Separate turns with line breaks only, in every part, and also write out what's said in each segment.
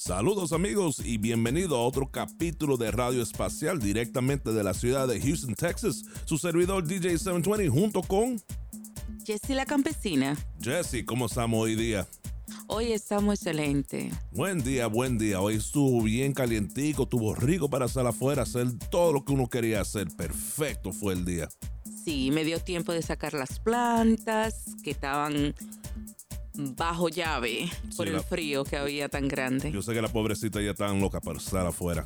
Saludos amigos y bienvenido a otro capítulo de Radio Espacial directamente de la ciudad de Houston, Texas. Su servidor DJ 720 junto con
Jessie la campesina.
Jesse, ¿cómo estamos hoy día?
Hoy estamos excelente.
Buen día, buen día. Hoy estuvo bien calientico, estuvo rico para salir afuera, hacer todo lo que uno quería hacer. Perfecto fue el día.
Sí, me dio tiempo de sacar las plantas que estaban bajo llave por
Sí,
el
la-
frío que había tan grande.
Yo sé que la pobrecita ya están loca para estar afuera.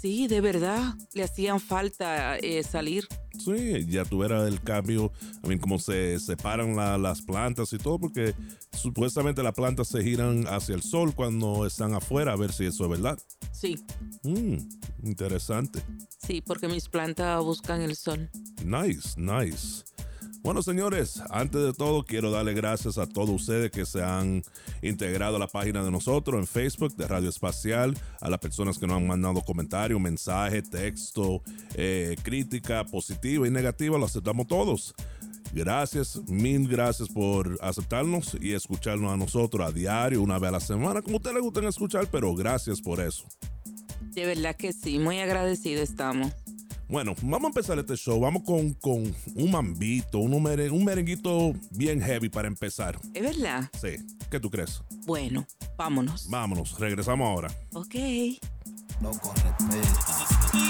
Sí, de verdad, le hacían falta eh, salir.
Sí, ya tuviera el cambio, a mí cómo se separan la- las plantas y todo, porque supuestamente las plantas se giran hacia el sol cuando están afuera, a ver si eso es verdad.
Sí,
Mm, interesante.
sí, porque mis plantas buscan el sol.
Nice, nice. Bueno, señores, antes de todo quiero darle gracias a todos ustedes que se han integrado a la página de nosotros en Facebook de Radio Espacial, a las personas que nos han mandado comentarios, mensajes, texto, eh, crítica positiva y negativa, lo aceptamos todos. Gracias, mil gracias por aceptarnos y escucharnos a nosotros a diario, una vez a la semana, como a ustedes les gusten escuchar, pero gracias por eso.
De verdad que sí, muy agradecido estamos.
Bueno, vamos a empezar este show. Vamos con, con un mambito, un, mere- un merenguito bien heavy para empezar.
¿Es verdad?
Sí, ¿qué tú crees?
Bueno, vámonos.
Vámonos, regresamos ahora.
Ok.
Loco, respeta.
Y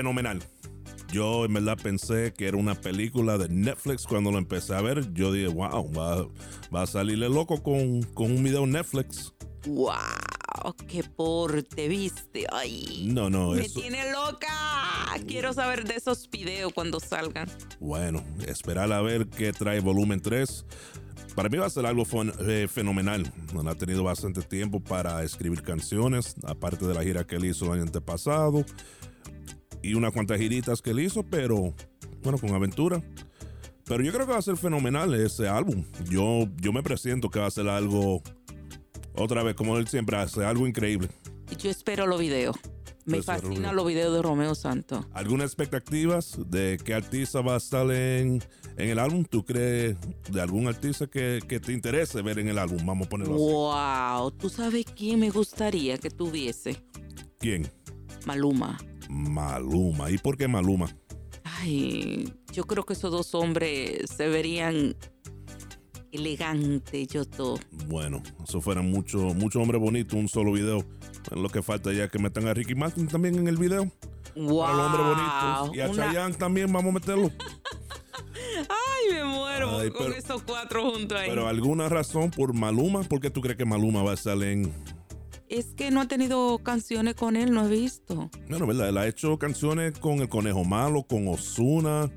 fenomenal. Yo en verdad pensé que era una película de Netflix cuando lo empecé a ver. Yo dije, wow, va, va a salirle loco con, con un video Netflix.
¡Wow! ¡Qué porte, viste! ¡Ay!
No, no,
Me
eso.
tiene loca. Quiero saber de esos videos cuando salgan.
Bueno, esperar a ver qué trae volumen 3. Para mí va a ser algo eh, fenomenal. No ha tenido bastante tiempo para escribir canciones, aparte de la gira que él hizo el año antepasado y unas cuantas giritas que él hizo, pero bueno, con aventura. Pero yo creo que va a ser fenomenal ese álbum. Yo, yo me presiento que va a ser algo, otra vez, como él siempre hace, algo increíble.
Yo espero los videos. Me
Pues,
fascinan los videos de Romeo Santos.
¿Algunas expectativas de qué artista va a estar en, en el álbum? ¿Tú crees de algún artista que, que te interese ver en el álbum? Vamos a ponerlo así.
¡Wow! ¿Tú sabes quién me gustaría que tuviese?
¿Quién?
Maluma.
Maluma. ¿Y por qué Maluma?
Ay, yo creo que esos dos hombres se verían elegantes, yo todo.
Bueno, eso fuera mucho, mucho hombre bonito, un solo video. Lo que falta ya es que metan a Ricky Martin también en el video.
¡Wow!
Para los hombres bonitos. Y a
Una-
Chayanne también vamos a meterlo.
Ay, me muero
Ay,
con
pero-
esos cuatro juntos ahí.
Pero alguna razón por Maluma, ¿por qué tú crees que Maluma va a estar en,
Es que no ha tenido canciones con él, no he visto.
Bueno, ¿verdad? Él ha hecho canciones con El Conejo Malo, con Osuna.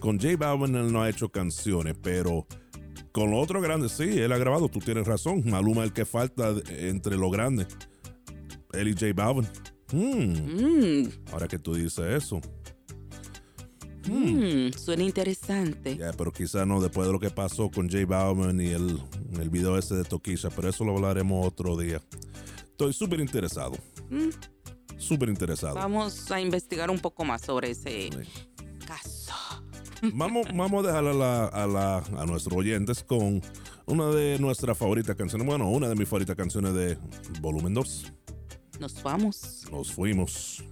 Con J Balvin él no ha hecho canciones, pero con los otros grandes sí, él ha grabado. Tú tienes razón. Maluma es el que falta entre los grandes. Él y J Balvin. Hmm,
Mm,
Ahora que tú dices eso.
Mm, suena interesante.
Ya, pero quizás no después de lo que pasó con J Balvin y el, el video ese de Toquisha, pero eso lo hablaremos otro día. Estoy súper interesado.
Mm,
Súper interesado.
vamos a investigar un poco más sobre ese
Sí.
caso.
Vamos, vamos a dejar a, la- a, la- a nuestros oyentes con una de nuestras favoritas canciones. Bueno, una de mis favoritas canciones de Volumen 2.
Nos vamos.
Nos fuimos.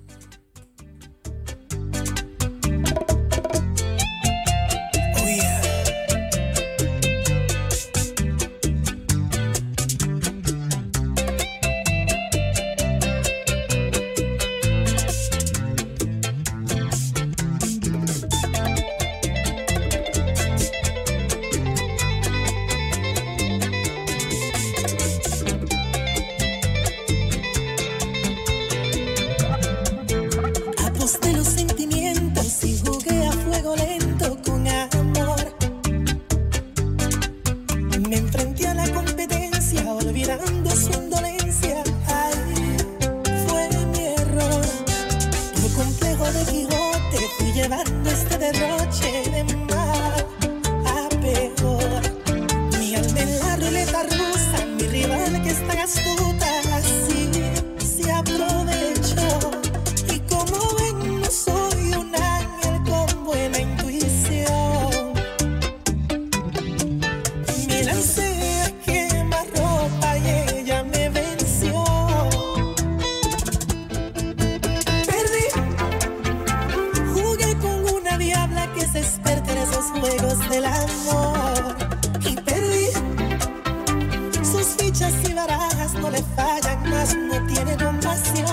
No tiene compasión.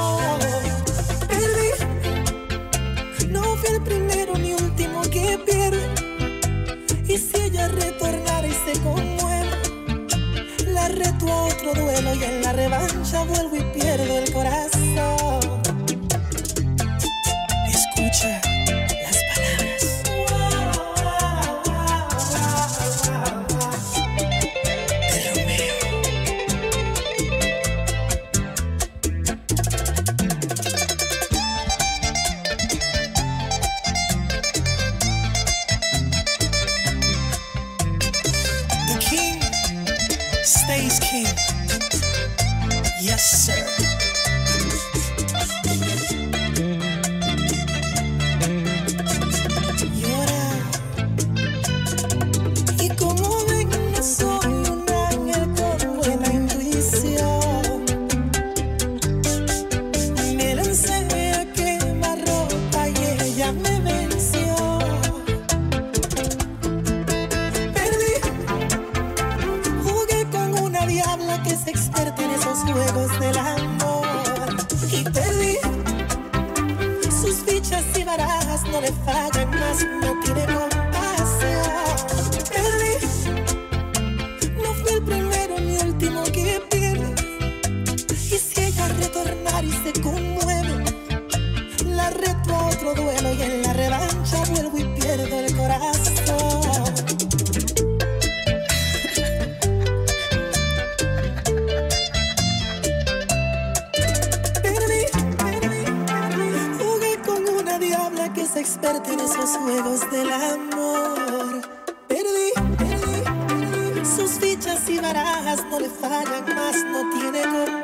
perderte en esos juegos del amor. Perdí, perdí, perdí. Sus fichas y barajas no le fallan más, no tiene
como.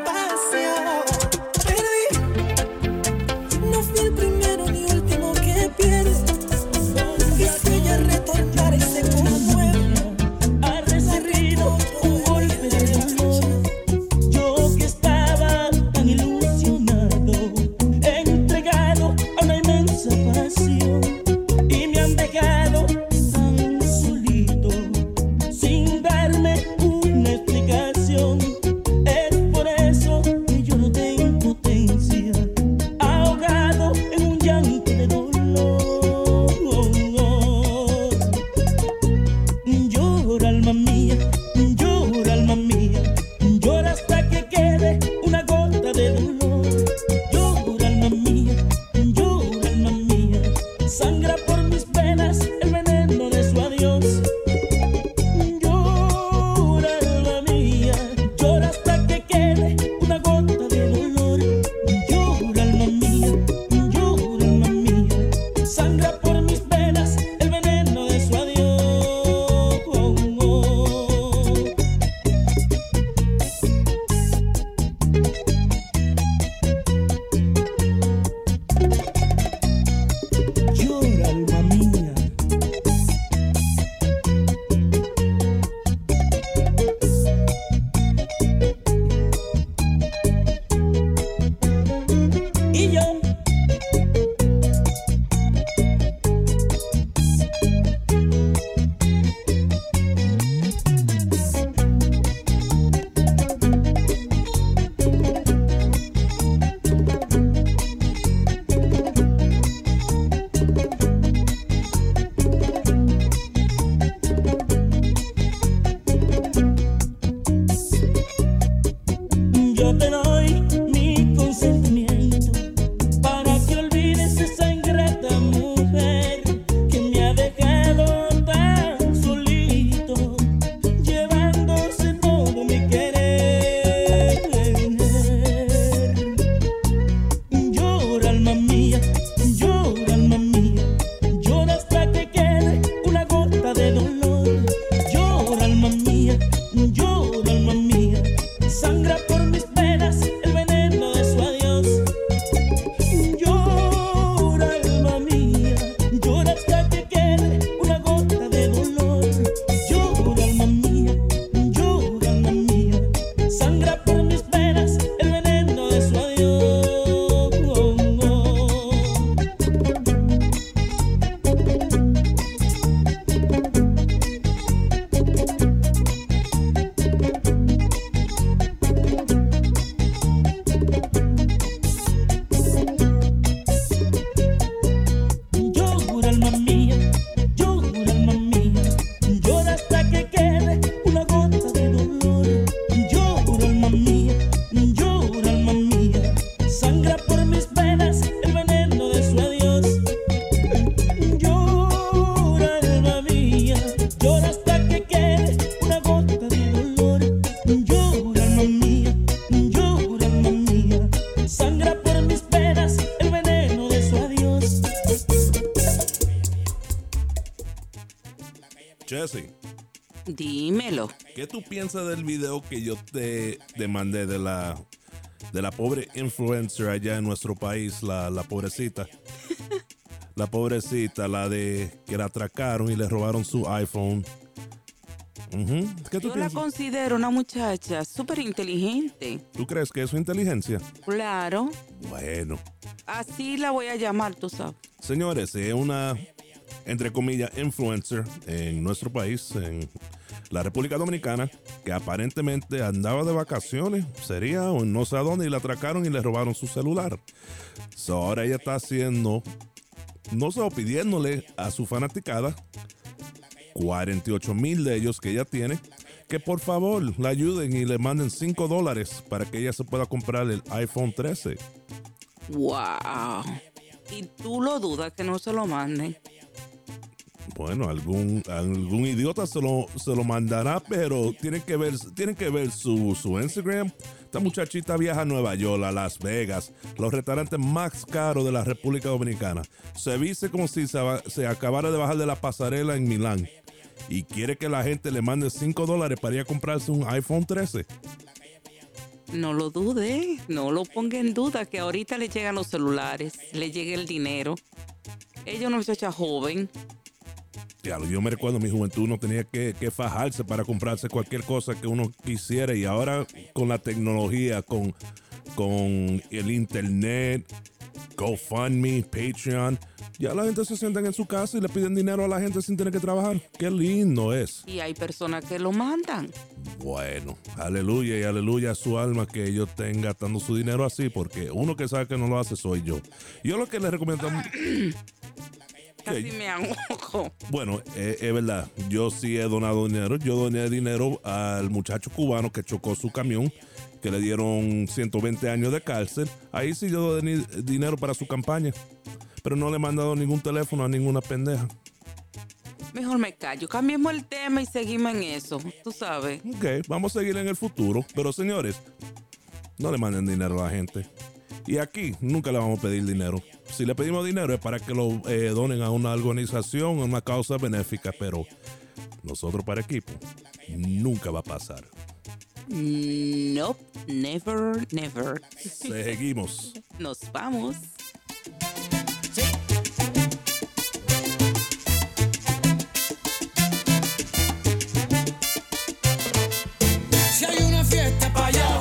piensas del video que yo te demandé de la, de la pobre influencer allá en nuestro país, la, la pobrecita? la pobrecita, la de que la atracaron y le robaron su iPhone.
Yo la considero una muchacha súper inteligente.
¿Tú crees que es su inteligencia?
Claro.
Bueno.
Así la voy a llamar, tú sabes.
Señores, es una, entre comillas, influencer en nuestro país, en la República Dominicana, que aparentemente andaba de vacaciones, sería o no sé a dónde, y la atracaron y le robaron su celular. So, ahora ella está haciendo,
no sé, pidiéndole a su fanaticada, 48 mil de ellos que ella tiene, que por favor la ayuden y le manden 5 dólares para que ella se pueda comprar el iPhone 13.
¡Wow! Y tú lo dudas que no se lo manden.
Bueno, algún, algún idiota se lo, se lo mandará, pero tienen que ver, que ver su, su Instagram. Esta muchachita viaja a Nueva York, a Las Vegas, los restaurantes más caros de la República Dominicana. Se viste como si se acabara de bajar de la pasarela en Milán. Y quiere que la gente le mande 5 dólares para ir a comprarse un iPhone 13.
No lo dude, no lo ponga en duda que ahorita le llegan los celulares, le llega el dinero. Ella es una muchacha joven.
Diablo, yo me recuerdo en mi juventud uno tenía que, que fajarse para comprarse cualquier cosa que uno quisiera y ahora con la tecnología, con, con el internet, GoFundMe, Patreon, ya la gente se sientan en su casa y le piden dinero a la gente sin tener que trabajar. Qué lindo es.
Y hay personas que lo mandan.
Bueno, aleluya y aleluya a su alma que ellos estén gastando su dinero así, porque uno que sabe que no lo hace soy yo. Yo lo que les recomiendo...
Casi me ahogo.
Bueno, eh, es verdad. Yo sí he donado dinero. Yo doné dinero al muchacho cubano que chocó su camión, que le dieron 120 años de cárcel. Ahí sí yo doné dinero para su campaña. Pero no le he mandado ningún teléfono a ninguna pendeja.
Mejor me callo. Cambiemos el tema y seguimos en eso. Tú sabes.
Ok, vamos a seguir en el futuro. Pero señores, no le manden dinero a la gente. Y aquí nunca le vamos a pedir dinero. Si le pedimos dinero es para que lo eh, donen a una organización, a una causa benéfica, pero nosotros para equipo nunca va a pasar.
Nope, never, never.
Seguimos.
Nos vamos.
Si hay una fiesta, pa' allá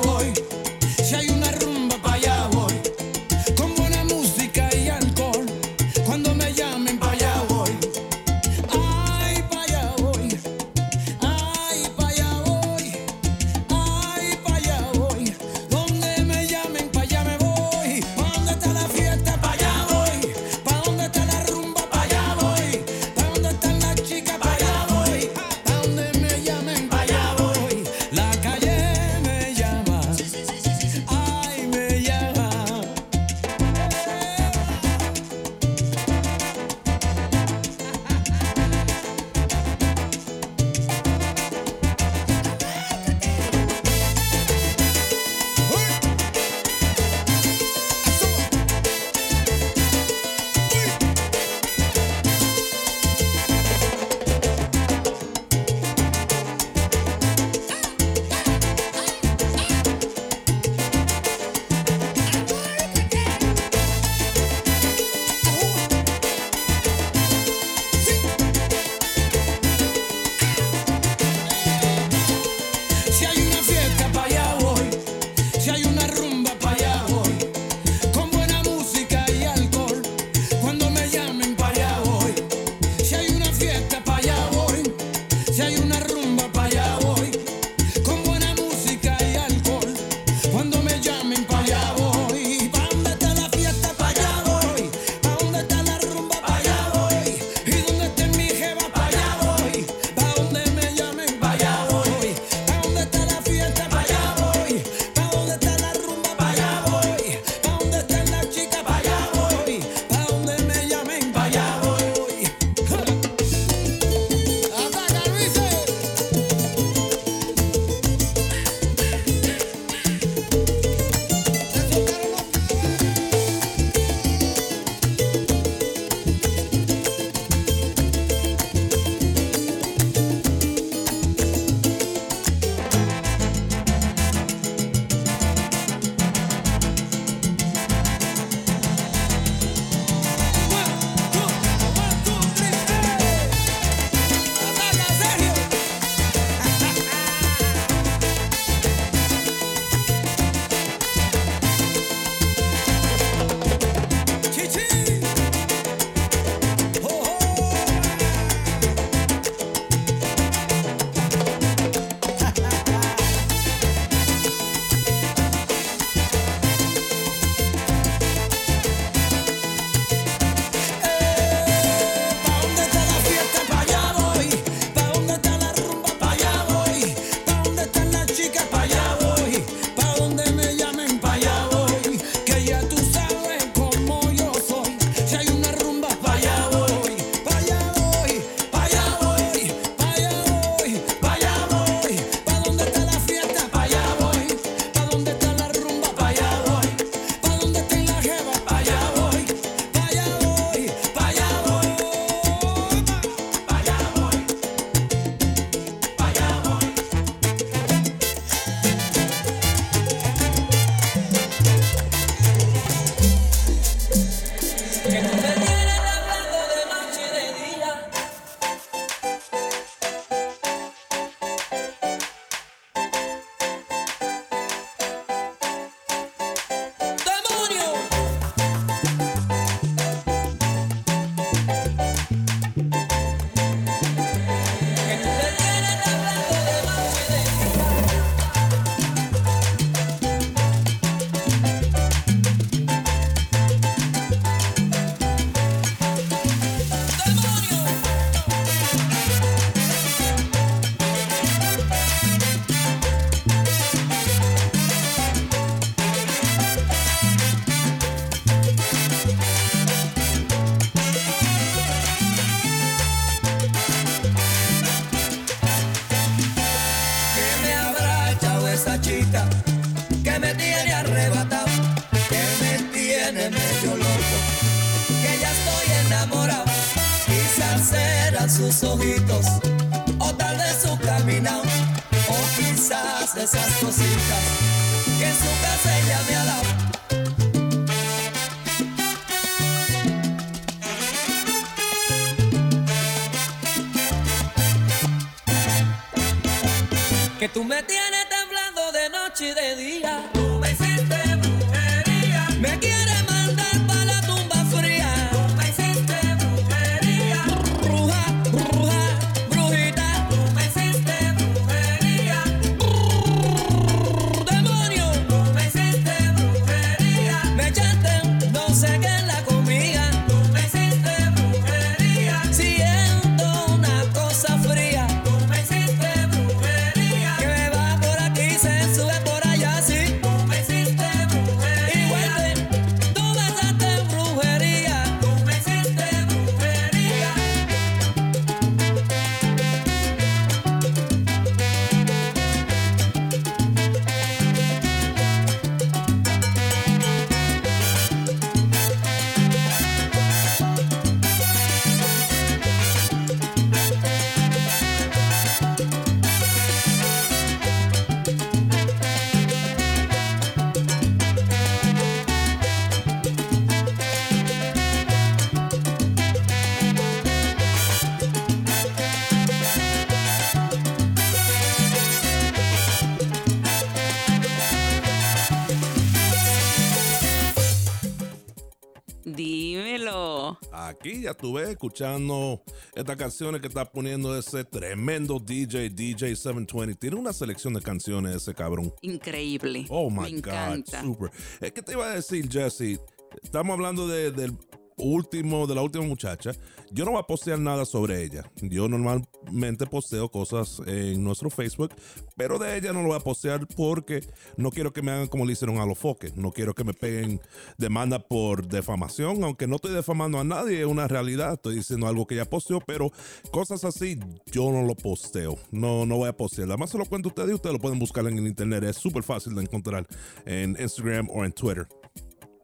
Aquí
ya estuve escuchando estas canciones que está poniendo ese tremendo DJ, DJ 720. Tiene una selección de canciones ese cabrón.
Increíble.
Oh
Me
my God,
encanta.
super. Es que te iba a decir, Jesse, estamos hablando de- del último, de la última muchacha. Yo no voy a postear nada sobre ella. Yo normalmente posteo cosas en nuestro Facebook, pero de ella no lo voy a postear porque no quiero que me hagan como le hicieron a los foques. No quiero que me peguen demanda por defamación, aunque no estoy defamando a nadie, es una realidad. Estoy diciendo algo que ella posteó, pero cosas así yo no lo posteo. No, no voy a postear. Además se lo cuento a ustedes y ustedes lo pueden buscar en el internet. Es súper fácil de encontrar en Instagram o en Twitter.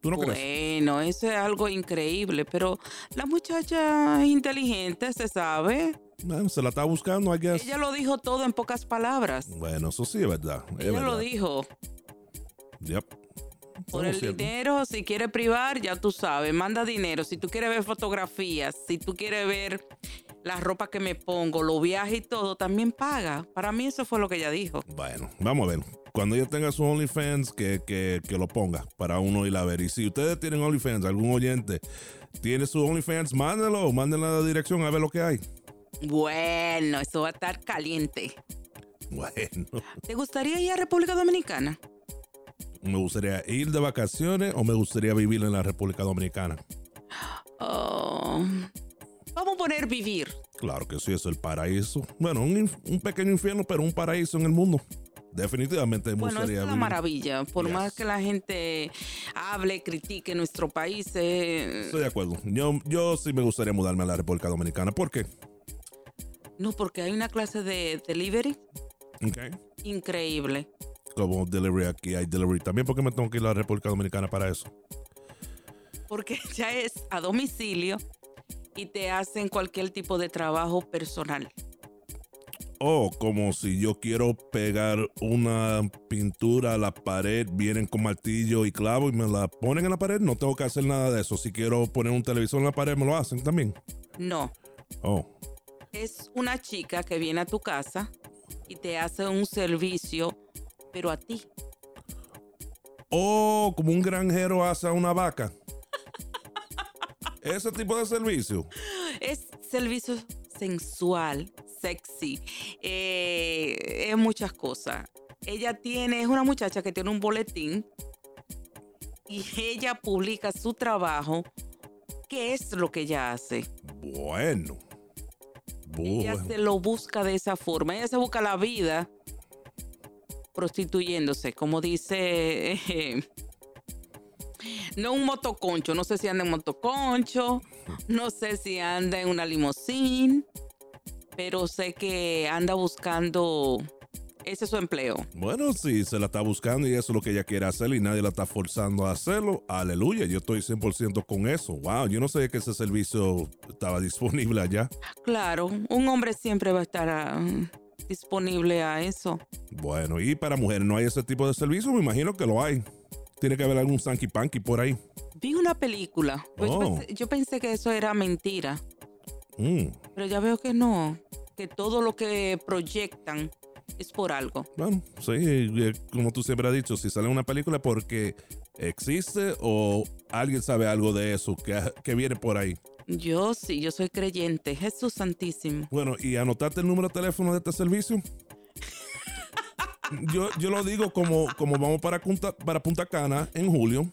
¿Tú no crees?
Bueno, eso es algo increíble, pero la muchacha es inteligente, se sabe.
Bueno, se la está buscando, I guess.
Ella lo dijo todo en pocas palabras.
Bueno, eso sí es verdad. es
Ella lo dijo.
Yep.
Por el dinero, si quiere privar, ya tú sabes, manda dinero. Si tú quieres ver fotografías, si tú quieres ver la ropa que me pongo, los viajes y todo, también paga. Para mí eso fue lo que ella dijo.
Bueno, vamos a ver. Cuando ella tenga su OnlyFans, que, que, que lo ponga para uno ir a ver. Y si ustedes tienen OnlyFans, algún oyente tiene su OnlyFans, mándenlo, mándenlo a la dirección a ver lo que hay.
Bueno, eso va a estar caliente.
Bueno,
¿Te gustaría ir a República Dominicana?
me gustaría ir de vacaciones o me gustaría vivir en la República Dominicana.
Oh, vamos a poner vivir.
Claro que sí, es el paraíso. Bueno, un, pequeño infierno, pero un paraíso en el mundo. Definitivamente me
Bueno, es una
vivir.
maravilla. Por
Yes.
más que la gente hable, critique nuestro país, eh,
Estoy de acuerdo. Yo, yo sí me gustaría mudarme a la República Dominicana. ¿Por qué?
no, porque hay una clase de delivery
Ok.
increíble.
Como delivery aquí, hay delivery también. ¿Por qué me tengo que ir a la República Dominicana para eso?
Porque ya es a domicilio y te hacen cualquier tipo de trabajo personal.
O como si yo quiero pegar una pintura a la pared, vienen con martillo y clavo y me la ponen en la pared. No tengo que hacer nada de eso. Si quiero poner un televisor en la pared, me lo hacen también.
No,
Oh,
es una chica que viene a tu casa y te hace un servicio, pero a ti.
oh como un granjero hace a una vaca. Ese tipo de servicio.
Es servicio sensual, sexy, eh, es muchas cosas. Ella tiene, es una muchacha que tiene un boletín y ella publica su trabajo. ¿Qué es lo que ella hace?
Bueno.
Ella
Bueno.
se lo busca de esa forma. Ella se busca la vida prostituyéndose, como dice. eh, no un motoconcho, no sé si anda en motoconcho, no sé si anda en una limusín, pero sé que anda buscando ese es su empleo.
Bueno, si se la está buscando y eso es lo que ella quiere hacer y nadie la está forzando a hacerlo, aleluya, yo estoy 100% con eso. Wow, yo no sé que ese servicio estaba disponible allá.
Claro, un hombre siempre va a estar ah, disponible a eso.
Bueno, y para mujeres no hay ese tipo de servicio, me imagino que lo hay. Tiene que haber algún Sanky Panky por ahí.
Vi una película. Pues,
oh.
pues yo, pensé, que eso era mentira.
Mm.
Pero ya veo que no. Que todo lo que proyectan es por algo.
Bueno, sí, eh, como tú siempre has dicho, si sale una película porque existe o alguien sabe algo de eso que, que viene por ahí.
Yo sí, yo soy creyente. Jesús Santísimo.
Bueno, ¿y anotaste el número de teléfono de este servicio? yo, yo lo digo como, como vamos para Punta, para Punta Cana en julio,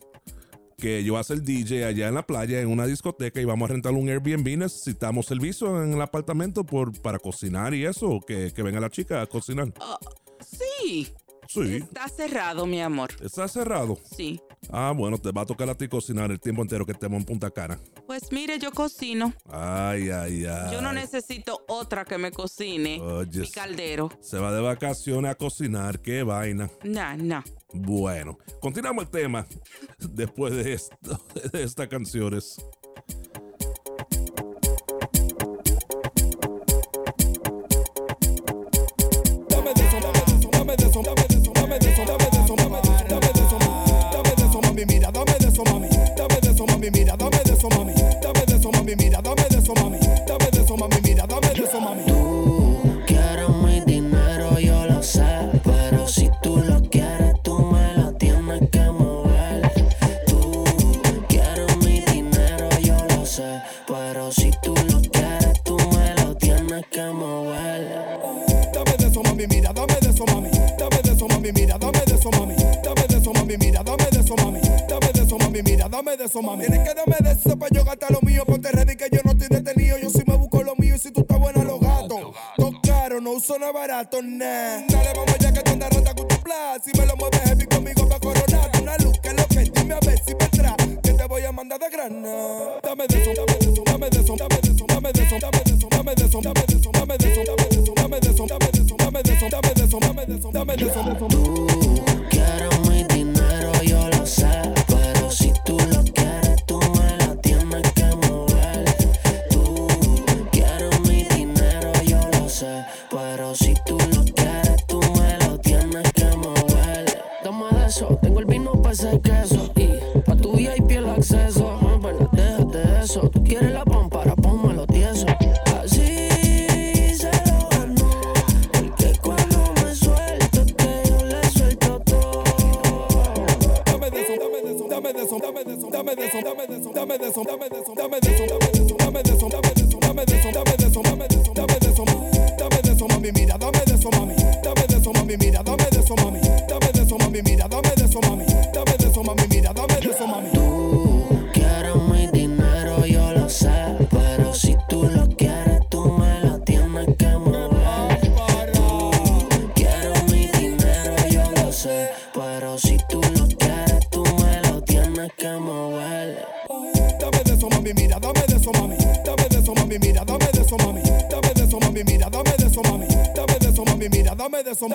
que yo voy a ser DJ allá en la playa, en una discoteca, y vamos a rentar un Airbnb. Necesitamos servicio en el apartamento por, para cocinar y eso, que, que venga la chica a cocinar.
Ah, sí.
Sí.
Está cerrado, mi amor.
Está cerrado.
Sí.
Ah, bueno, te va a tocar a ti cocinar el tiempo entero que estemos en Punta Cana.
Pues mire, yo cocino.
Ay, ay, ay.
Yo no necesito otra que me cocine.
Oye,
mi caldero.
Se va de vacaciones a cocinar, qué vaina.
Nah, nah.
Bueno, continuamos el tema después de, esto, de estas canciones.
mi
mirada some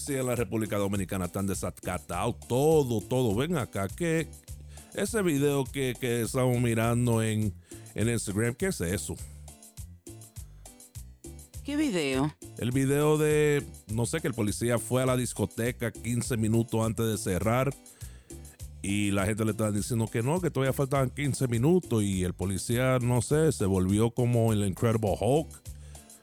policías en la República Dominicana están desacatados, todo, todo. Ven acá, que ese video que, que estamos mirando en, en Instagram, ¿qué es eso?
¿Qué video?
El video de, no sé, que el policía fue a la discoteca 15 minutos antes de cerrar y la gente le estaba diciendo que no, que todavía faltaban 15 minutos y el policía, no sé, se volvió como el Incredible Hulk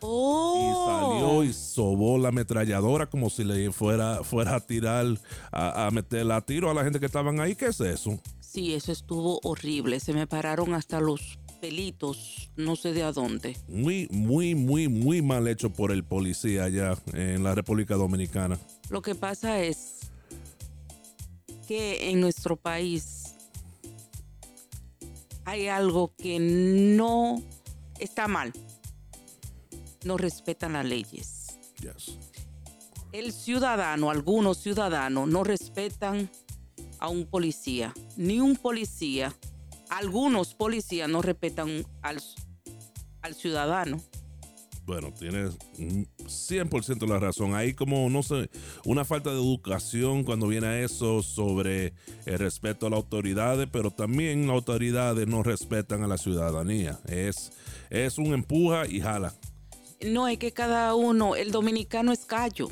y
Oh.
salió y sobó la ametralladora como si le fuera, fuera a tirar, a, a meter a tiro a la gente que estaban ahí. ¿Qué es eso?
Sí, eso estuvo horrible. Se me pararon hasta los pelitos, no sé de a dónde.
Muy, muy, muy, muy mal hecho por el policía allá en la República Dominicana.
Lo que pasa es que en nuestro país hay algo que no está mal. No respetan las leyes.
Yes.
El ciudadano, algunos ciudadanos, no respetan a un policía. Ni un policía. Algunos policías no respetan al, al ciudadano.
Bueno, tienes mm, 100% la razón. Hay como, no sé, una falta de educación cuando viene a eso sobre el respeto a las autoridades, pero también las autoridades no respetan a la ciudadanía. Es, es un empuja y jala.
No es que cada uno, el dominicano es callo.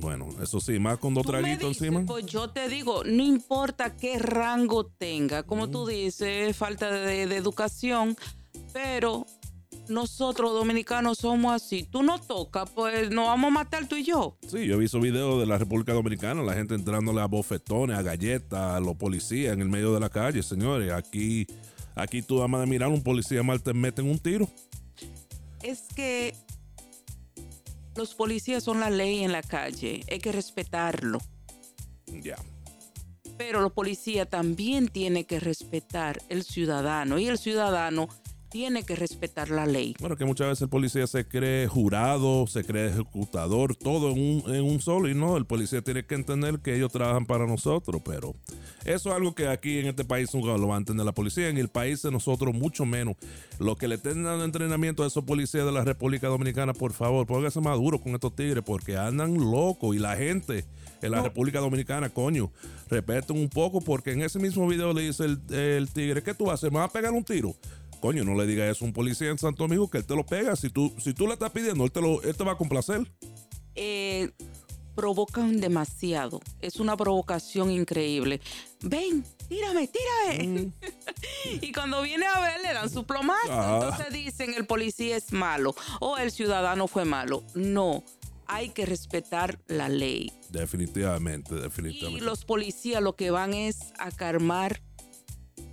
Bueno, eso sí, más con dos traguitos encima.
Pues yo te digo, no importa qué rango tenga, como tú dices, falta de, de educación, pero nosotros dominicanos somos así. Tú no tocas, pues nos vamos a matar tú y yo.
Sí, yo he visto videos de la República Dominicana, la gente entrándole a bofetones, a galletas, a los policías en el medio de la calle, señores. Aquí, aquí tú amas de mirar un policía mal te meten un tiro.
Es que los policías son la ley en la calle, hay que respetarlo.
Ya.
Pero los policías también tienen que respetar el ciudadano y el ciudadano tiene que respetar la ley.
Bueno, que muchas veces el policía se cree jurado, se cree ejecutador, todo en un, en un solo. Y no, el policía tiene que entender que ellos trabajan para nosotros. Pero eso es algo que aquí en este país nunca lo va a entender la policía. En el país de nosotros, mucho menos. Lo que le estén dando entrenamiento a esos policías de la República Dominicana, por favor, póngase más duro con estos tigres porque andan locos. Y la gente en la República Dominicana, coño, respeten un poco porque en ese mismo video le dice el, el tigre, ¿qué tú haces? ¿Me vas a pegar un tiro? Coño, no le digas eso a un policía en Santo Domingo que él te lo pega. Si tú, si tú le estás pidiendo, él te, lo, él te va a complacer.
eh, provocan demasiado. Es una provocación increíble. Ven, tírame, tírame. y cuando viene a ver, le dan su plomazo.
Ah.
Entonces dicen el policía es malo o el ciudadano fue malo. No, hay que respetar la ley.
Definitivamente,
Y
definitivamente.
los policías lo que van es a calmar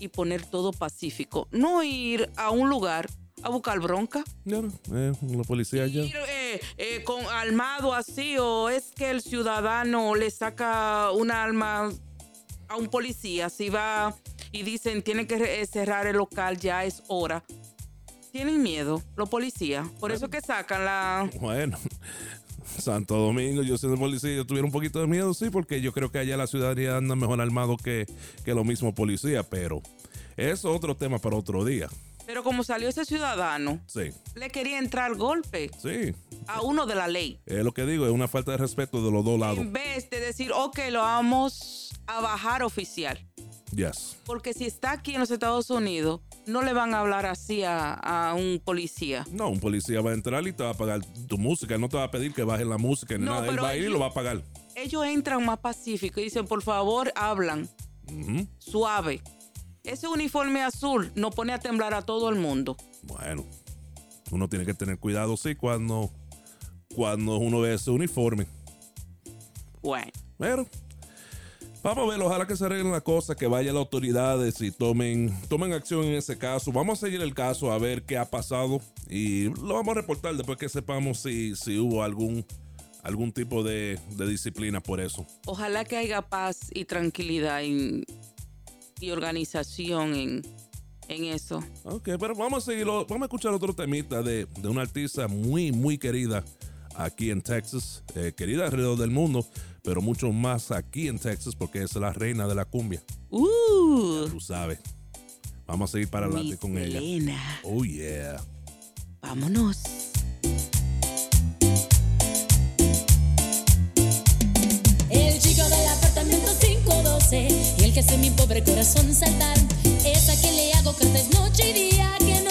y poner todo pacífico. No ir a un lugar a buscar bronca.
Ya, eh, los policías ya.
ir eh, eh, con armado así o es que el ciudadano le saca un arma a un policía si va y dicen tiene que cerrar el local ya es hora tienen miedo los policías por eso que sacan la
Bueno, Santo Domingo, yo siendo policía, yo tuviera un poquito de miedo, sí, porque yo creo que allá la ciudadanía anda mejor armado que, que los mismos policías, pero eso es otro tema para otro día.
pero como salió ese ciudadano
Sí,
le quería entrar golpe
sí.
a uno de la ley
Es lo que digo, es una falta de respeto de los dos lados.
en vez de decir ok lo vamos a bajar oficial
Yes.
Porque si está aquí en los Estados Unidos, no le van a hablar así a, a un policía.
No, un policía va a entrar y te va a pagar tu música. No te va a pedir que bajes la música ni
No,
nada. Él va a ir y lo va a pagar.
Ellos entran más pacíficos y dicen, por favor, hablan suave. Ese uniforme azul nos pone a temblar a todo el mundo.
Bueno, uno tiene que tener cuidado, sí, cuando, cuando uno ve ese uniforme.
Bueno,
Pero vamos a ver, ojalá que se arreglen las cosas, que vayan las autoridades y tomen, tomen acción en ese caso. Vamos a seguir el caso a ver qué ha pasado y lo vamos a reportar después que sepamos si, si hubo algún, algún tipo de, de disciplina por eso.
ojalá que haya paz y tranquilidad en- y organización en, en eso.
Ok, pero vamos a seguirlo, vamos a escuchar otro temita de, de una artista muy, muy querida aquí en Texas, eh, querida alrededor del mundo, pero muchos más aquí en Texas porque es la reina de la cumbia.
Uh.
Ya tú sabes. Vamos a seguir para adelante con
Elena. ella.
Oh yeah.
Vámonos.
El chico del apartamento 512 y el que hace mi pobre corazón saltar es a quien le hago cartas noche y día que no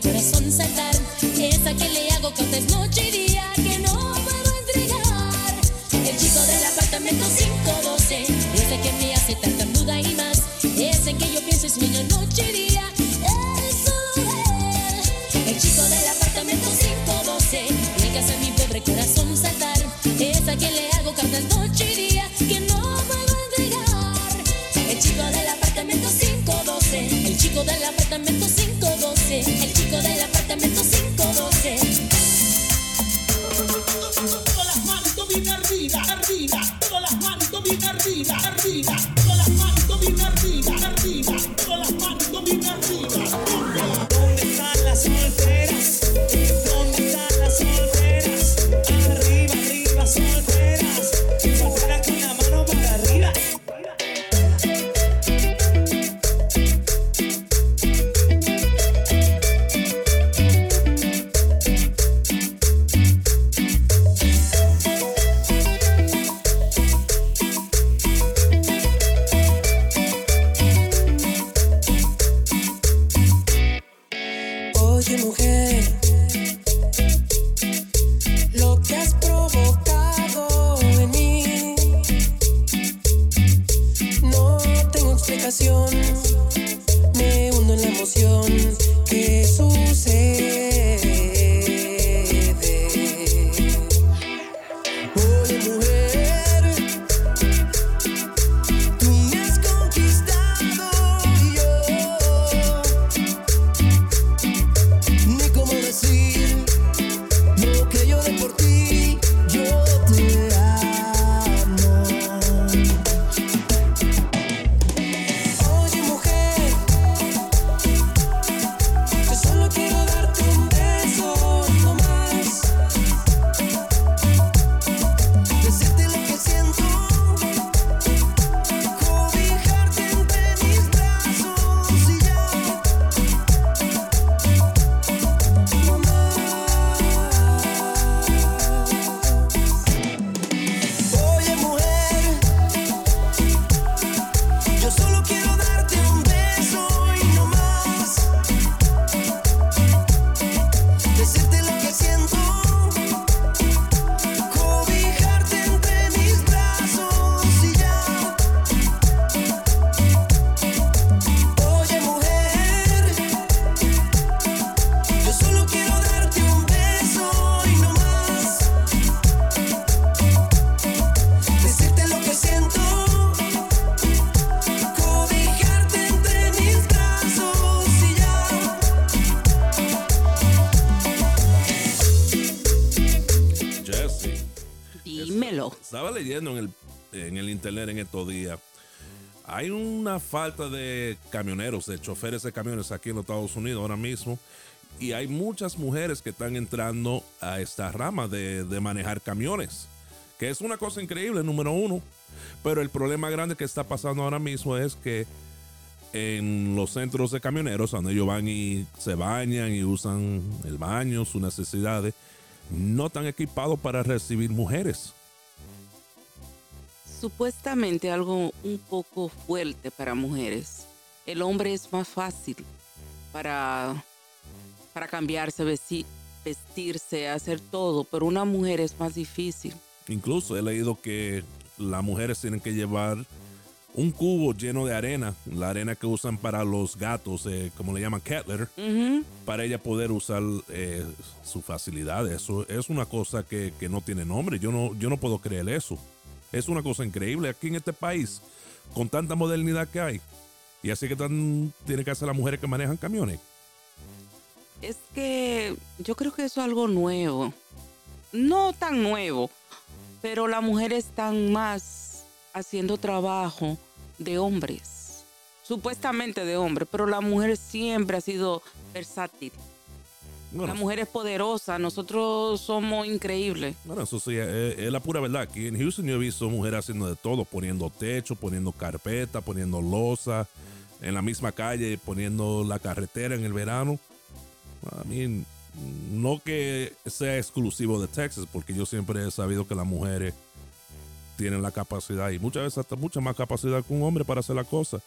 corazón
Hay una falta de camioneros, de choferes de camiones aquí en los Estados Unidos ahora mismo. Y hay muchas mujeres que están entrando a esta rama de, manejar camiones. Que es una cosa increíble, número uno. Pero el problema grande que está pasando ahora mismo es que en los centros de camioneros, donde ellos van y se bañan y usan el baño, sus necesidades, no están equipados para recibir mujeres.
Supuestamente algo un poco fuerte para mujeres. El hombre es más fácil para, para cambiarse, vesti- vestirse, hacer todo, pero una mujer es más difícil.
Incluso he leído que las mujeres tienen que llevar un cubo lleno de arena, la arena que usan para los gatos, eh, como le llaman
Ujú.
para ella poder usar eh, su facilidad. Eso es una cosa que, que no tiene nombre. Yo no, yo no puedo creer eso. Es una cosa increíble aquí en este país, con tanta modernidad que hay. Y así que tan, tienen que hacer las mujeres que manejan camiones.
Es que yo creo que eso es algo nuevo. No tan nuevo, pero las mujeres están más haciendo trabajo de hombres. Supuestamente de hombres, pero la mujer siempre ha sido versátil.
Bueno,
la mujer es poderosa, nosotros somos increíbles.
Bueno, eso sí, es, es la pura verdad. Aquí en Houston yo he visto mujeres haciendo de todo, poniendo techo, poniendo carpeta, poniendo losa, en la misma calle, poniendo la carretera en el verano. A mí, no que sea exclusivo de Texas, porque yo siempre he sabido que las mujeres tienen la capacidad y muchas veces hasta mucha más capacidad que un hombre para hacer la cosa,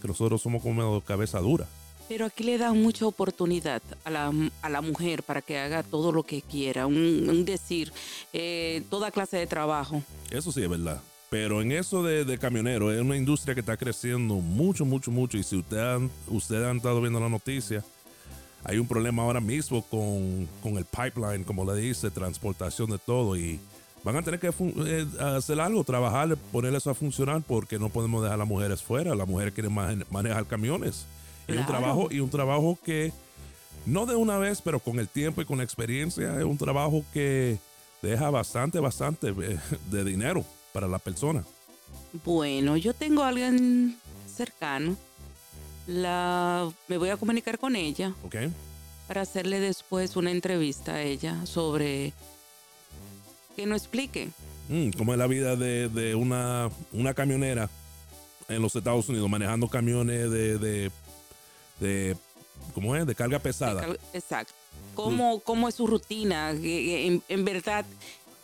que nosotros somos como cabeza dura.
Pero aquí le dan mucha oportunidad a la, a la mujer para que haga todo lo que quiera, un, decir, eh, toda clase de trabajo.
Eso sí es verdad. Pero en eso de, de camionero, es una industria que está creciendo mucho, mucho, mucho. Y si ustedes han, ustedes han estado viendo la noticia, hay un problema ahora mismo con, con el pipeline, como le dice, transportación de todo. Y van a tener que eh, hacer algo, trabajar, poner eso a funcionar, porque no podemos dejar a las mujeres fuera. Las mujeres quieren mane- manejar camiones. Y un trabajo, y un trabajo que no de una vez, pero con el tiempo y con la experiencia, es un trabajo que deja bastante, bastante eh, de dinero para la persona.
Bueno, yo tengo a alguien cercano. La, me voy a comunicar con ella
¿Ok?
para hacerle después una entrevista a ella sobre que nos explique.
Mm, ¿Cómo es la vida de, de una, una camionera en los Estados Unidos manejando camiones de, de, de ¿cómo es? De carga pesada.
Exacto. ¿Cómo, cómo es su rutina? Que- que En, en verdad,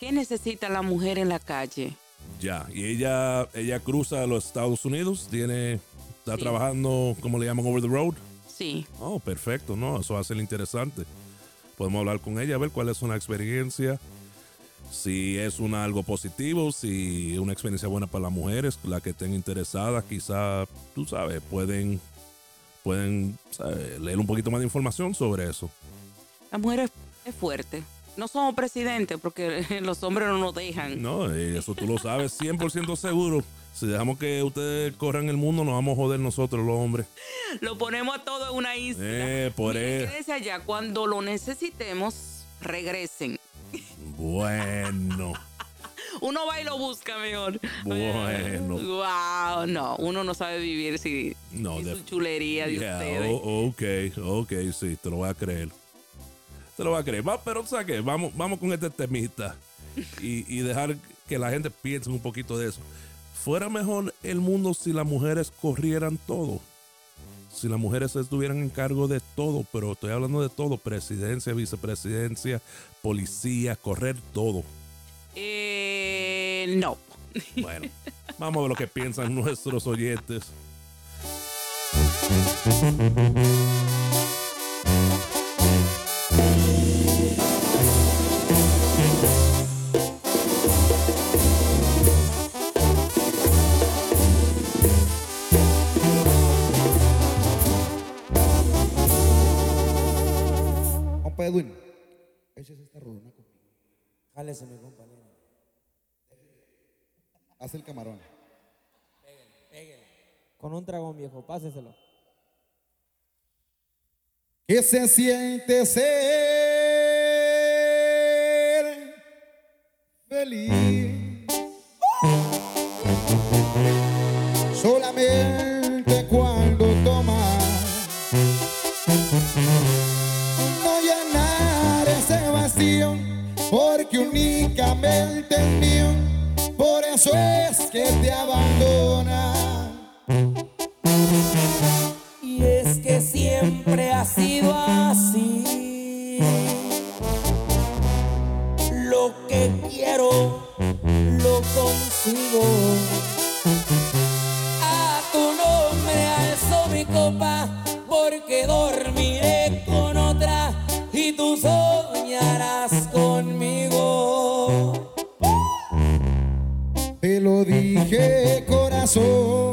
¿qué necesita la mujer en la calle?
Ya. Y ella, ella cruza los Estados Unidos, tiene, está
Sí.
trabajando, como le llaman, over the road.
Sí.
Oh, perfecto, ¿no? Eso va a ser interesante. Podemos hablar con ella, a ver cuál es una experiencia, si es una, algo positivo, si es una experiencia buena para las mujeres, las que estén interesadas, quizá, tú sabes, pueden, pueden leer un poquito más de información sobre eso.
La mujer es, es fuerte. No somos presidentes porque los hombres no nos dejan.
No, eso tú lo sabes 100% seguro. Si dejamos que ustedes corran el mundo, nos vamos a joder nosotros los hombres.
Lo ponemos todo en una isla.
Eh, por eso.
quédense allá. Cuando lo necesitemos, regresen.
Bueno.
Uno va y lo busca mejor.
Bueno.
Wow, no, uno no sabe vivir si,
No,
su chulería de
Yeah,
ustedes.
ok, ok, sí, te lo voy a creer. Te lo voy a creer. Va, pero ¿sabes qué? Vamos, vamos con este temita y, y dejar que la gente piense un poquito de eso. Fuera mejor el mundo si las mujeres corrieran todo. Si las mujeres estuvieran en cargo de todo, pero estoy hablando de todo, presidencia, vicepresidencia, policía, correr todo.
No.
Bueno, vamos a ver lo que piensan nuestros oyentes.
Compa Edwin, échese esta rolona conmigo.
Jálese, mi compañero.
Haz el camarón. Pégale, pégale.
Con un dragón viejo, páseselo.
¿Qué se siente ser feliz?
Solamente cuando tomas no llenar ese vacío porque únicamente es que te abandona.
Y es que siempre ha sido así. Lo que quiero, lo consigo. A tu nombre alzo mi copa, porque dormiré con otra y tú soñarás conmigo.
Dije, corazón,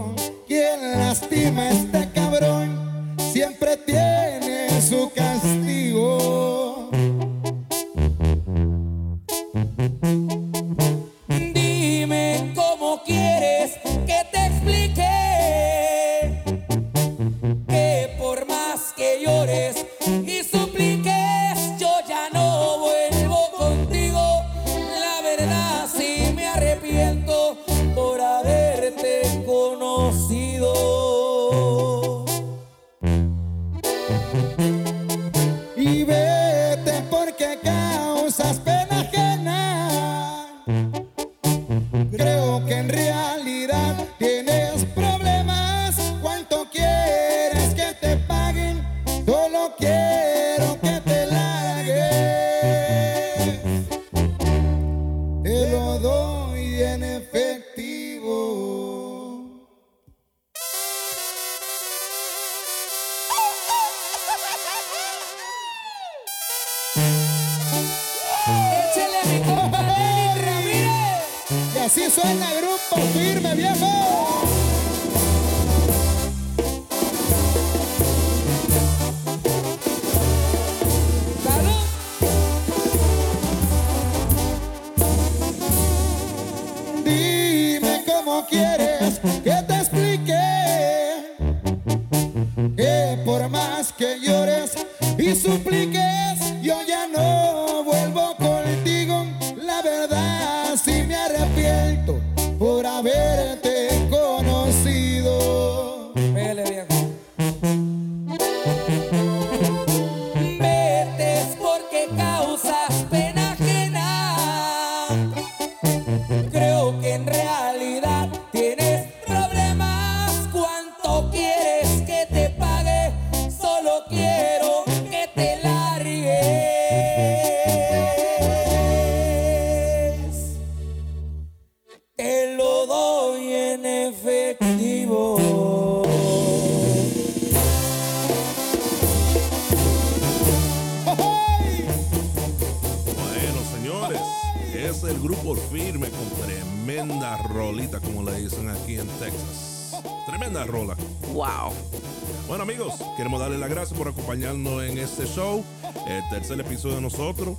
el
tercer episodio de nosotros.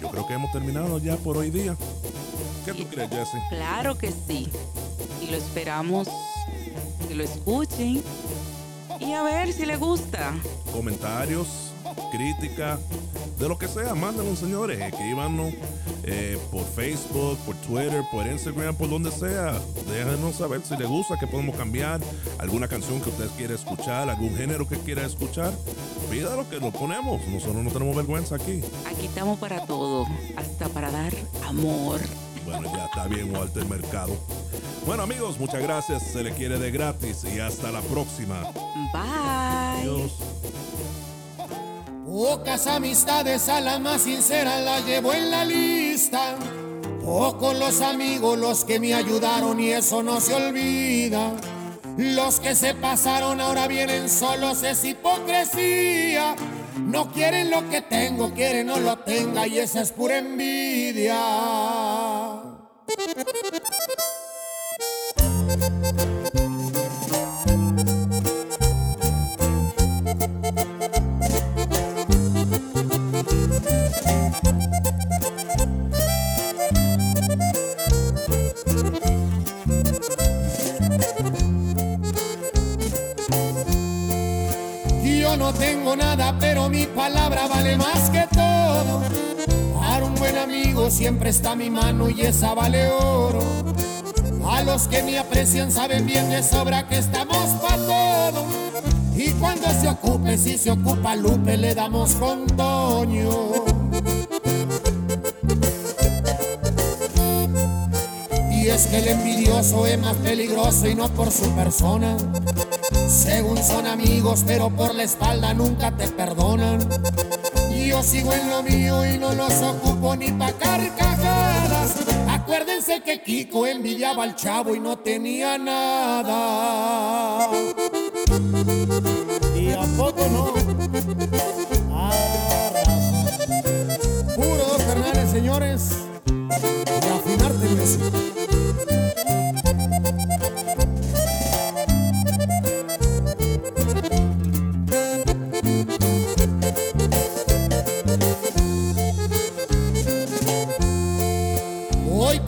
Yo creo que hemos terminado ya por hoy día. ¿Qué tú crees, Jesse?
Claro que sí. Y lo esperamos que lo escuchen y a ver si les gusta.
Comentarios, crítica, de lo que sea, mándanos, señores. Escríbanos eh, por Facebook, por Twitter, por Instagram, por donde sea. Déjanos saber si les gusta, que podemos cambiar. Alguna canción que usted quiera escuchar, algún género que quiera escuchar. Pídalo que lo ponemos. Nosotros no tenemos vergüenza aquí.
Aquí estamos para todo, hasta para dar amor.
Bueno, ya está bien, Walter Mercado. Bueno, amigos, muchas gracias. Se le quiere de gratis y hasta la próxima.
Bye.
Adiós.
Pocas amistades a la más sincera la llevo en la lista. Pocos los amigos los que me ayudaron y eso no se olvida. Los que se pasaron ahora vienen solos, es hipocresía. No quieren lo que tengo, quieren no lo tenga y esa es pura envidia. palabra vale más que todo. Para un buen amigo siempre está mi mano y esa vale oro. A los que me aprecian saben bien de sobra que estamos para todo. Y cuando se ocupe, si se ocupa Lupe, le damos con Toño. Y es que el envidioso es más peligroso y no por su persona según son amigos, pero por la espalda nunca te perdonan. Yo sigo en lo mío y no los ocupo ni pa' carcajadas. Acuérdense que Kiko envidiaba al chavo y no tenía nada.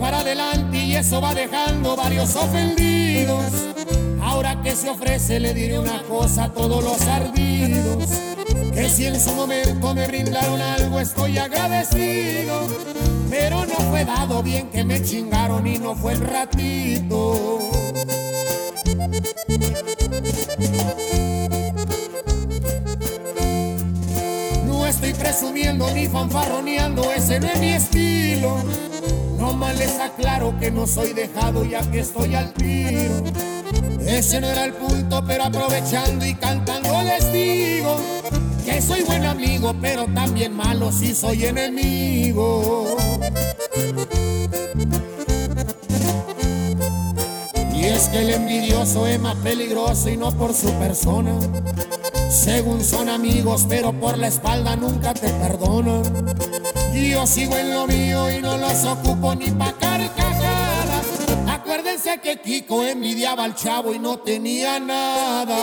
Para adelante y eso va dejando varios ofendidos. Ahora que se ofrece le diré una cosa a todos los ardidos. Que si en su momento me brindaron algo estoy agradecido. Pero no fue dado bien que me chingaron y no fue el ratito. No estoy presumiendo ni fanfarroneando, ese no es mi estilo. No mal les aclaro que no soy dejado ya que estoy al tiro. Ese no era el punto, pero aprovechando y cantando les digo que soy buen amigo, pero también malo si soy enemigo. Y es que el envidioso es más peligroso y no por su persona. Según son amigos, pero por la espalda nunca te perdonan. Yo sigo en lo mío y no los ocupo ni pa' carcajadas. Acuérdense que Kiko envidiaba al chavo y no tenía nada.